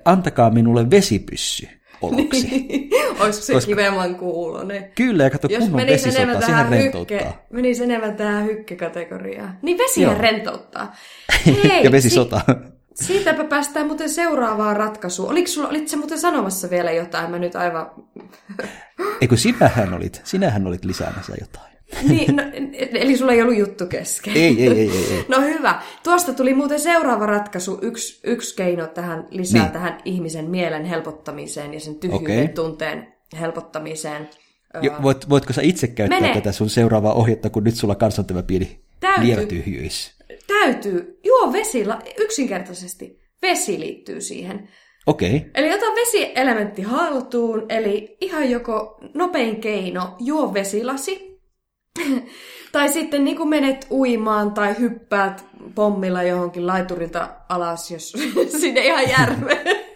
antakaa minulle vesipyssy oloksi. Niin, Olisiko se Koska... kivemman kuulonen? Kyllä, ja kato Jos kunnon vesisota, sehän rentouttaa. Hykke, menisi enemmän tähän hykkekategoriaan. Niin vesihän rentouttaa. Hei, ja vesisota. Si- siitäpä päästään muuten seuraavaan ratkaisuun. Oliko sulla, olit se muuten sanomassa vielä jotain? Mä nyt aivan... Eikö sinähän olit, sinähän olit lisäämässä jotain. Niin, no, eli sulla ei ollut juttu kesken. Ei, ei, ei, ei, ei. No hyvä. Tuosta tuli muuten seuraava ratkaisu, yksi, yksi keino tähän lisää niin. tähän ihmisen mielen helpottamiseen ja sen tyhjyyden okay. tunteen helpottamiseen. Jo, voit, voitko sä itse käyttää Mene. tätä sun seuraavaa ohjetta, kun nyt sulla kanssa on tämä pieni? Täytyy. Juo vesillä yksinkertaisesti. Vesi liittyy siihen. Okei. Okay. Eli ota vesielementti haltuun, eli ihan joko nopein keino, juo vesilasi, tai sitten niin kuin menet uimaan tai hyppäät pommilla johonkin laiturilta alas, jos sinne ihan järveen.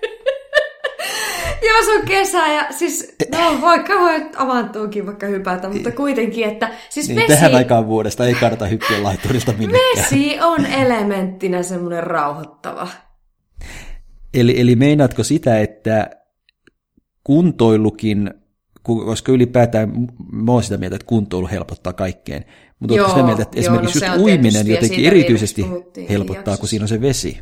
Jos on kesä ja siis, no vaikka voi avantuukin vaikka hypätä, mutta kuitenkin, että siis niin, vesi... Tähän aikaan vuodesta ei kannata hyppiä laiturilta minnekään. Vesi on elementtinä semmoinen rauhoittava. Eli, eli meinaatko sitä, että kuntoilukin koska ylipäätään mä oon sitä mieltä, että kuntoilu helpottaa kaikkeen. Mutta oletko sitä mieltä, että joo, esimerkiksi no, just uiminen jotenkin erityisesti helpottaa, kun siinä on se vesi?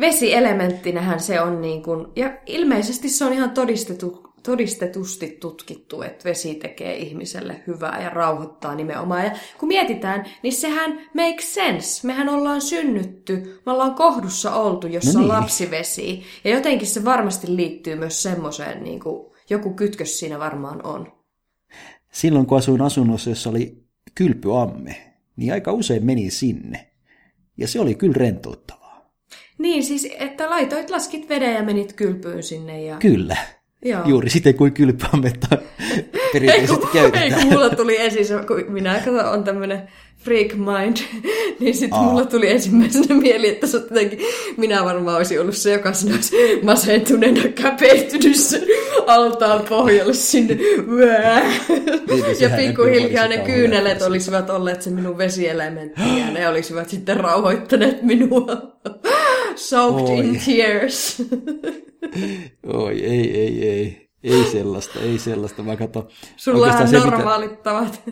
Vesielementtinähän se on niin kuin, ja ilmeisesti se on ihan todistettu, todistetusti tutkittu, että vesi tekee ihmiselle hyvää ja rauhoittaa nimenomaan. Ja kun mietitään, niin sehän makes sense. Mehän ollaan synnytty, me ollaan kohdussa oltu, jossa no niin. on lapsivesi. Ja jotenkin se varmasti liittyy myös semmoiseen niin kuin, joku kytkös siinä varmaan on. Silloin kun asuin asunnossa, jossa oli kylpyamme, niin aika usein meni sinne. Ja se oli kyllä rentouttavaa. Niin, siis että laitoit, laskit veden ja menit kylpyyn sinne. Ja... Kyllä. Joo. Juuri siten kuin kylpyamme perinteisesti käytetään. Ei, kun mulla tuli se, kun minä kato, on tämmöinen freak mind, niin sitten mulla tuli ensimmäisenä mieli, että se jotenkin, minä varmaan olisin ollut se, joka sinä olisi masentuneena käpertynyt sen altaan pohjalle sinne. Niin, ja pikkuhiljaa ne kyynelet olisivat olleet se minun vesielementti ja ne olisivat sitten rauhoittaneet minua. Soaked Oi. in tears. Oi, ei, ei, ei. Ei sellaista, ei sellaista. Mä katson, Sulla on se, mitä, normaalit tavat.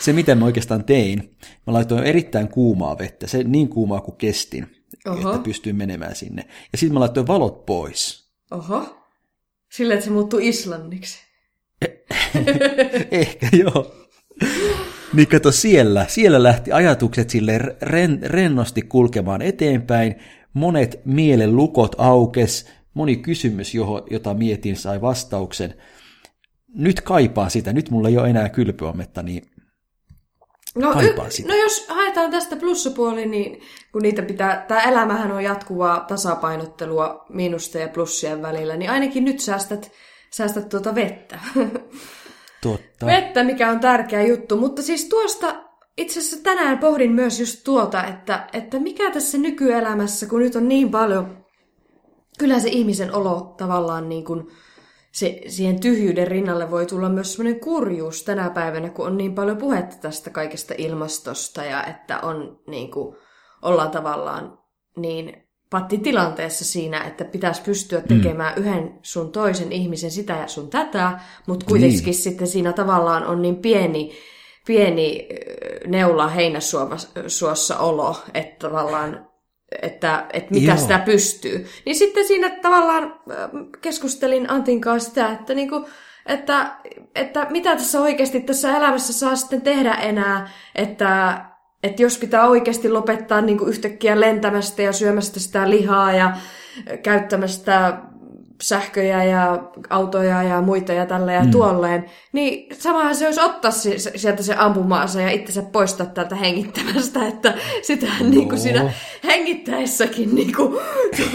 se, mitä mä oikeastaan tein, mä laitoin erittäin kuumaa vettä, se niin kuumaa kuin kestin, Oho. että pystyin menemään sinne. Ja sitten mä laitoin valot pois. Oho. Sillä, että se muuttuu islanniksi. Ehkä joo. Niin kato siellä, siellä lähti ajatukset sille ren, rennosti kulkemaan eteenpäin, monet mielen lukot aukes, moni kysymys, johon, jota mietin, sai vastauksen. Nyt kaipaa sitä, nyt mulla ei ole enää kylpyametta, niin No, Kaipaan sitä. no jos haetaan tästä plussapuoli, niin kun niitä pitää, tämä elämähän on jatkuvaa tasapainottelua miinusten ja plussien välillä, niin ainakin nyt säästät, säästät tuota vettä. totta. vettä, mikä on tärkeä juttu, mutta siis tuosta itse asiassa tänään pohdin myös just tuota, että, että mikä tässä nykyelämässä, kun nyt on niin paljon, kyllä se ihmisen olo tavallaan niin kuin, se, siihen tyhjyyden rinnalle voi tulla myös semmoinen kurjuus tänä päivänä, kun on niin paljon puhetta tästä kaikesta ilmastosta ja että on niin kuin, ollaan tavallaan niin pattitilanteessa siinä, että pitäisi pystyä tekemään mm. yhden sun toisen ihmisen sitä ja sun tätä, mutta kuitenkin niin. sitten siinä tavallaan on niin pieni, pieni neula heinäsuossa olo, että tavallaan että, että mitä Joo. Sitä pystyy. Niin sitten siinä tavallaan äh, keskustelin Antin kanssa sitä, että, niinku, että, että mitä tässä oikeasti tässä elämässä saa sitten tehdä enää, että, että jos pitää oikeasti lopettaa niinku yhtäkkiä lentämästä ja syömästä sitä lihaa ja käyttämästä sähköjä ja autoja ja muita ja tällä ja mm. tuolleen, niin samahan se olisi ottaa sieltä se ampuma-ase ja itse poistaa täältä hengittämästä, että sitähän no. niin kuin siinä hengittäessäkin niin kuin,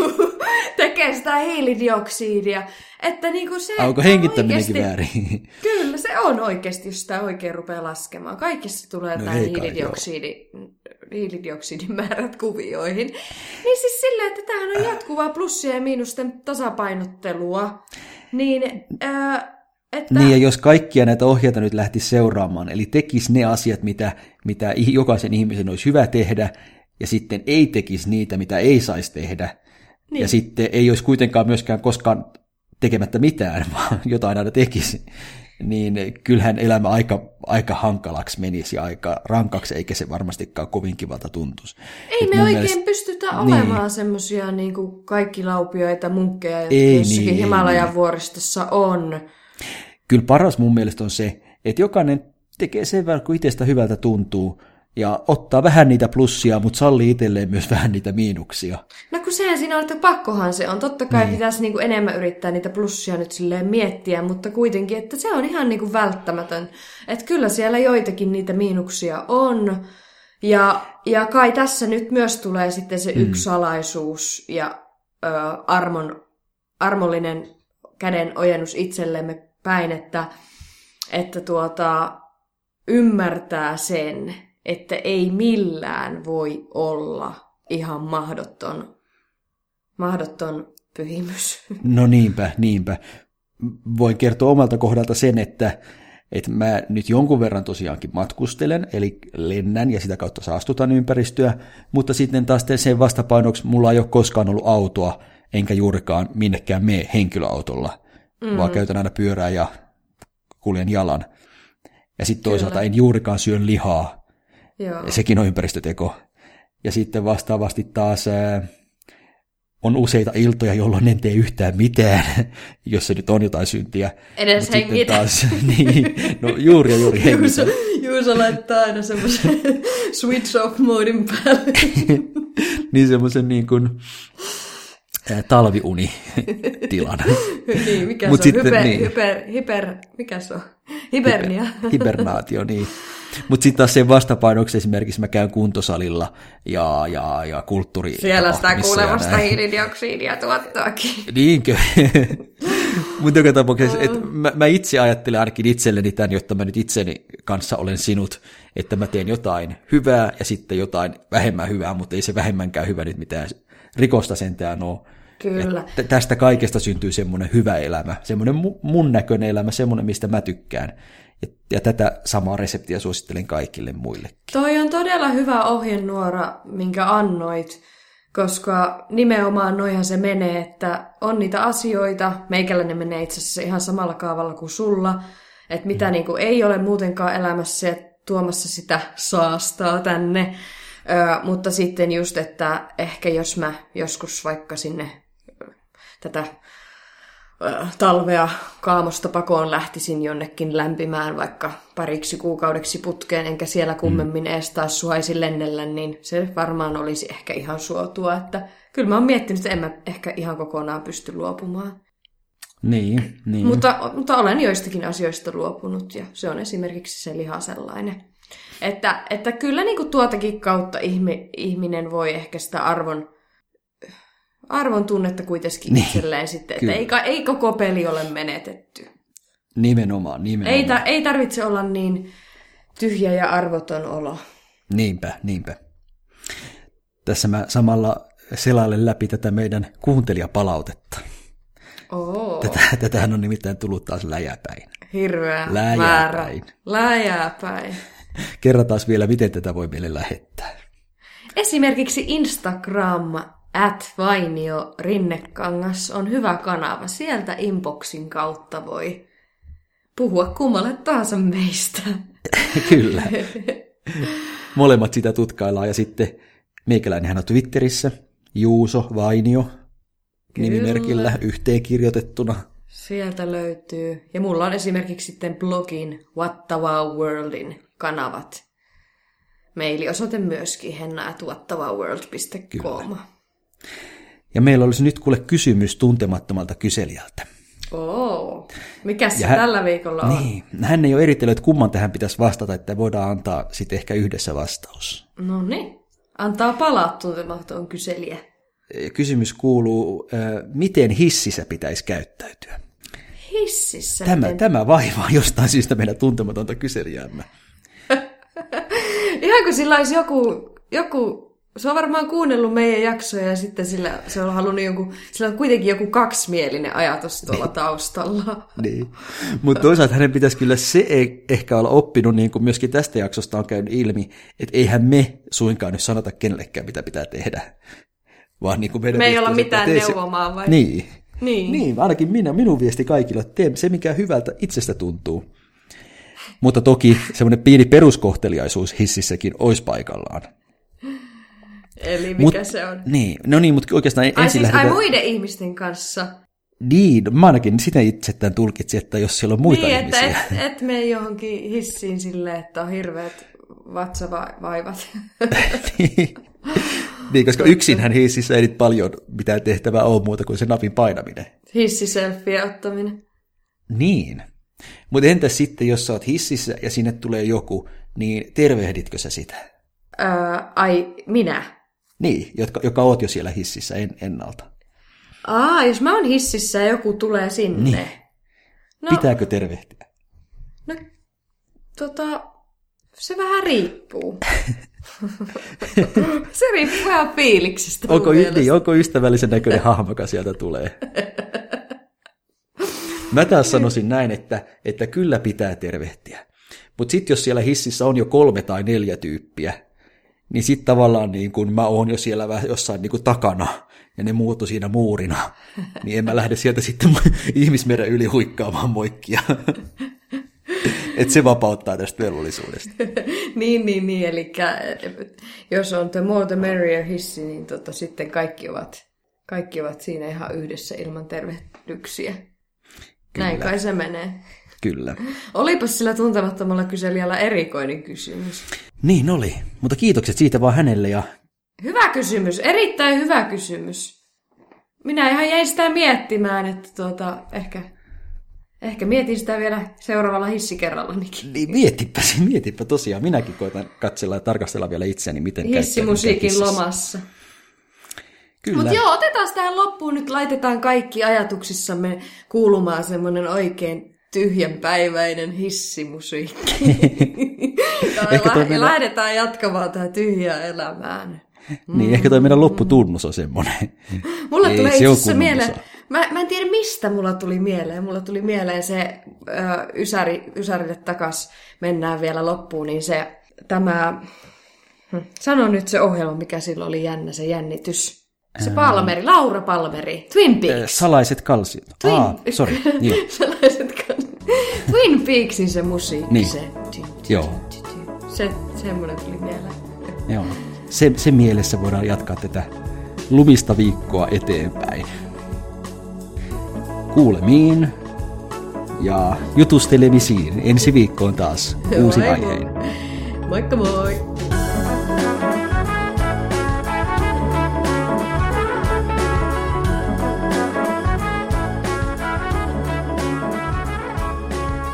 tekee sitä hiilidioksidia. Että niin kuin se Onko on hengittäminenkin oikeasti- väärin? Kyllä, se on oikeasti, jos sitä oikein rupeaa laskemaan. Kaikessa tulee No tämä hiilidioksidi, hiilidioksidin määrät kuvioihin. Niin siis silleen, että tämähän on jatkuvaa plussien ja miinusten tasapainottelua. Niin, ää, että... Niin, ja jos kaikkia näitä ohjeita nyt lähti seuraamaan, eli tekisi ne asiat, mitä, mitä jokaisen ihmisen olisi hyvä tehdä, ja sitten ei tekisi niitä, mitä ei saisi tehdä, niin. ja sitten ei olisi kuitenkaan myöskään koskaan tekemättä mitään, vaan jotain aina tekisi, niin kyllähän elämä aika, aika hankalaksi menisi ja aika rankaksi, eikä se varmastikaan kovin kivalta tuntuisi. Ei Et me oikein mielestä- pystytä Niin. olemaan semmosia niin kaikki laupioita, munkkeja, jotka Ei jossakin niin, Himalajan niin. vuoristossa on. Kyllä paras mun mielestä on se, että jokainen tekee sen verran, kun itsestä hyvältä tuntuu, ja ottaa vähän niitä plussia, mutta sallii itselleen myös vähän niitä miinuksia. No kun sehän siinä on, että pakkohan se on. Totta kai niin. pitäisi niinku enemmän yrittää niitä plussia nyt silleen miettiä, mutta kuitenkin, että se on ihan niinku välttämätön. Että kyllä siellä joitakin niitä miinuksia on. Ja, ja kai tässä nyt myös tulee sitten se yksi salaisuus ja ö, armon, armollinen käden ojennus itsellemme päin, että, että tuota, ymmärtää sen, että ei millään voi olla ihan mahdoton, mahdoton pyhimys. No niinpä, niinpä. Voin kertoa omalta kohdalta sen, että, että mä nyt jonkun verran tosiaankin matkustelen, eli lennän ja sitä kautta saastutan ympäristöä, mutta sitten taas sen vastapainoksi mulla ei ole koskaan ollut autoa, enkä juurikaan minnekään mene henkilöautolla, mm. vaan käytän aina pyörää ja kuljen jalan. Ja sitten toisaalta en juurikaan syö lihaa, Joo. sekin on ympäristöteko. Ja sitten vastaavasti taas on useita iltoja, jolloin en tee yhtään mitään, jos se nyt on jotain syntiä. Edes Mut hengitä. taas, niin, no juuri ja juuri hengitä. Juuso laittaa aina semmoisen switch off modin päälle. niin semmoisen niin kuin, ää, talviunitilan. niin, mikä Mut se on? sitten hyper, niin. hyper, hyper, mikä se on? Hibernia. Hibernaatio, niin. Mutta sitten taas sen vastapainoksi esimerkiksi mä käyn kuntosalilla ja, ja, ja kulttuuri. Siellä sitä kuulevasta hiilidioksidia tuottaakin. Niinkö? Mutta joka tapauksessa, että mä, mä itse ajattelen ainakin itselleni tämän, jotta mä nyt itseni kanssa olen sinut, että mä teen jotain hyvää ja sitten jotain vähemmän hyvää, mutta ei se vähemmänkään hyvä nyt mitään rikosta sentään ole. Kyllä. Tästä kaikesta syntyy semmoinen hyvä elämä, semmoinen mun näköinen elämä, semmoinen, mistä mä tykkään. Ja, ja tätä samaa reseptiä suosittelen kaikille muillekin. Toi on todella hyvä ohjenuora, minkä annoit, koska nimenomaan noihan se menee, että on niitä asioita, meikäläinen menee itse asiassa ihan samalla kaavalla kuin sulla, että mitä mm. niin kuin ei ole muutenkaan elämässä ja tuomassa sitä saastaa tänne, Ö, mutta sitten just, että ehkä jos mä joskus vaikka sinne tätä talvea kaamosta pakoon lähtisin jonnekin lämpimään vaikka pariksi kuukaudeksi putkeen, enkä siellä kummemmin edes taas suhaisi lennellä, niin se varmaan olisi ehkä ihan suotua. Että kyllä mä oon miettinyt, että en mä ehkä ihan kokonaan pysty luopumaan. Niin, niin. Mutta, mutta olen joistakin asioista luopunut ja se on esimerkiksi se liha sellainen. Että, että kyllä niin kuin tuotakin kautta ihmi, ihminen voi ehkä sitä arvon arvon tunnetta kuitenkin niin, itselleen sitten, että ei, ei koko peli ole menetetty. Nimenomaan, nimenomaan. Ei, ta, ei tarvitse olla niin tyhjä ja arvoton olo. Niinpä, niinpä. Tässä mä samalla selailen läpi tätä meidän kuuntelijapalautetta. Oo. Tätä, tätähän on nimittäin tullut taas läjäpäin. Hirveä läjäpäin. määrä. Läjäpäin. Kerrataan vielä, miten tätä voi meille lähettää. Esimerkiksi Instagram at Vainio Rinnekangas on hyvä kanava. Sieltä inboxin kautta voi puhua kummalle tahansa meistä. Kyllä. Molemmat sitä tutkaillaan ja sitten meikäläinenhän on Twitterissä, Juuso Vainio Kyllä. nimimerkillä yhteenkirjoitettuna. Sieltä löytyy. Ja mulla on esimerkiksi sitten blogin What the Wow Worldin kanavat. Mailiosoite myöskin henna.whattawowworld.com. Ja meillä olisi nyt kuule kysymys tuntemattomalta kyselijältä. Oo, mikä se hän, tällä viikolla on? Niin, hän ei ole eritellyt, että kumman tähän pitäisi vastata, että voidaan antaa sitten ehkä yhdessä vastaus. No niin, antaa palaa tuntematon kyselijä. Kysymys kuuluu, miten hississä pitäisi käyttäytyä? Hississä? Tämä, miten? tämä vaivaa jostain syystä meidän tuntematonta kyselijäämme. Ihan kuin sillä olisi joku, joku se on varmaan kuunnellut meidän jaksoja ja sitten sillä, se on halunnut joku, sillä on kuitenkin joku kaksimielinen ajatus tuolla niin. taustalla. niin, mutta toisaalta hänen pitäisi kyllä se e- ehkä olla oppinut, niin kuin myöskin tästä jaksosta on käynyt ilmi, että eihän me suinkaan nyt sanota kenellekään, mitä pitää tehdä. Vaan niin kuin meidän me ei olla mitään neuvomaan vai? Niin. Niin. niin, ainakin minä, minun viesti kaikille, että tee se, mikä hyvältä itsestä tuntuu. Mutta toki semmoinen pieni peruskohteliaisuus hississäkin olisi paikallaan. Eli mikä Mut, se on? Niin, no niin, mutta oikeastaan ai, ensin siis, lähdetään... ai muiden ihmisten kanssa? Niin, mä ainakin sitä itsettään tulkitsin, että jos siellä on muita niin, ihmisiä. Niin, että et, et mene johonkin hissiin silleen, että on hirveät vatsavaivat. niin. niin, koska yksinhän hississä ei nyt paljon mitään tehtävää ole muuta kuin se napin painaminen. Hissiselfie ottaminen. Niin. Mutta entä sitten, jos sä oot hississä ja sinne tulee joku, niin tervehditkö sä sitä? Öö, ai, minä? Niin, jotka, joka oot jo siellä hississä en, ennalta. Aa, jos mä oon hississä ja joku tulee sinne. Niin. No, Pitääkö tervehtiä? No, tota, se vähän riippuu. se riippuu vähän fiiliksestä onko, niin, onko ystävällisen näköinen hahmo, joka sieltä tulee? Mä taas sanoisin näin, että, että kyllä pitää tervehtiä. Mutta sitten jos siellä hississä on jo kolme tai neljä tyyppiä, niin sitten tavallaan niin kun mä oon jo siellä vähän jossain niin kuin takana, ja ne muuttu siinä muurina, niin en mä lähde sieltä sitten ihmismeren yli huikkaamaan moikkia. Et se vapauttaa tästä velvollisuudesta. niin, niin, niin. Eli jos on the more the merrier hissi, niin tota, sitten kaikki ovat, kaikki ovat siinä ihan yhdessä ilman tervehdyksiä. Kyllä. Näin kai se menee. Kyllä. Olipas sillä tuntemattomalla kyselijällä erikoinen kysymys. Niin oli, mutta kiitokset siitä vaan hänelle ja... Hyvä kysymys, erittäin hyvä kysymys. Minä ihan jäin sitä miettimään, että tuota, ehkä, ehkä mietin sitä vielä seuraavalla hissikerrallanikin. Niin mietipä se, mietipä tosiaan. Minäkin koitan katsella ja tarkastella vielä itseäni, miten Hissimusiikin lomassa. Kyllä. Mutta joo, otetaan tähän loppuun nyt, laitetaan kaikki ajatuksissamme kuulumaan semmoinen oikein tyhjänpäiväinen hissimusiikki. Ehkä ja meidän- lähdetään jatkamaan tätä tyhjää elämään. Niin, ehkä toi meidän lopputunnus on semmoinen. Mulla Ei, tulee se itse asiassa mieleen, mä, mä en tiedä mistä mulla tuli mieleen. Mulla tuli mieleen se ö, ysäri, Ysärille takas mennään vielä loppuun, niin se tämä, hm, sano nyt se ohjelma, mikä silloin oli jännä, se jännitys. Se Palmeri, Laura Palmeri, Twin Peaks. Salaiset kalsiot. Twin... Aa, sorry. Joo. Sellaiset kanssa. Twin Peaksin se musiikki, Niin. se. Joo. Se, semmoinen tuli mieleen. Joo. Se, se mielessä voidaan jatkaa tätä lumista viikkoa eteenpäin. Kuulemiin ja jutustelemisiin ensi viikkoon taas uusi aihein. Moikka moi!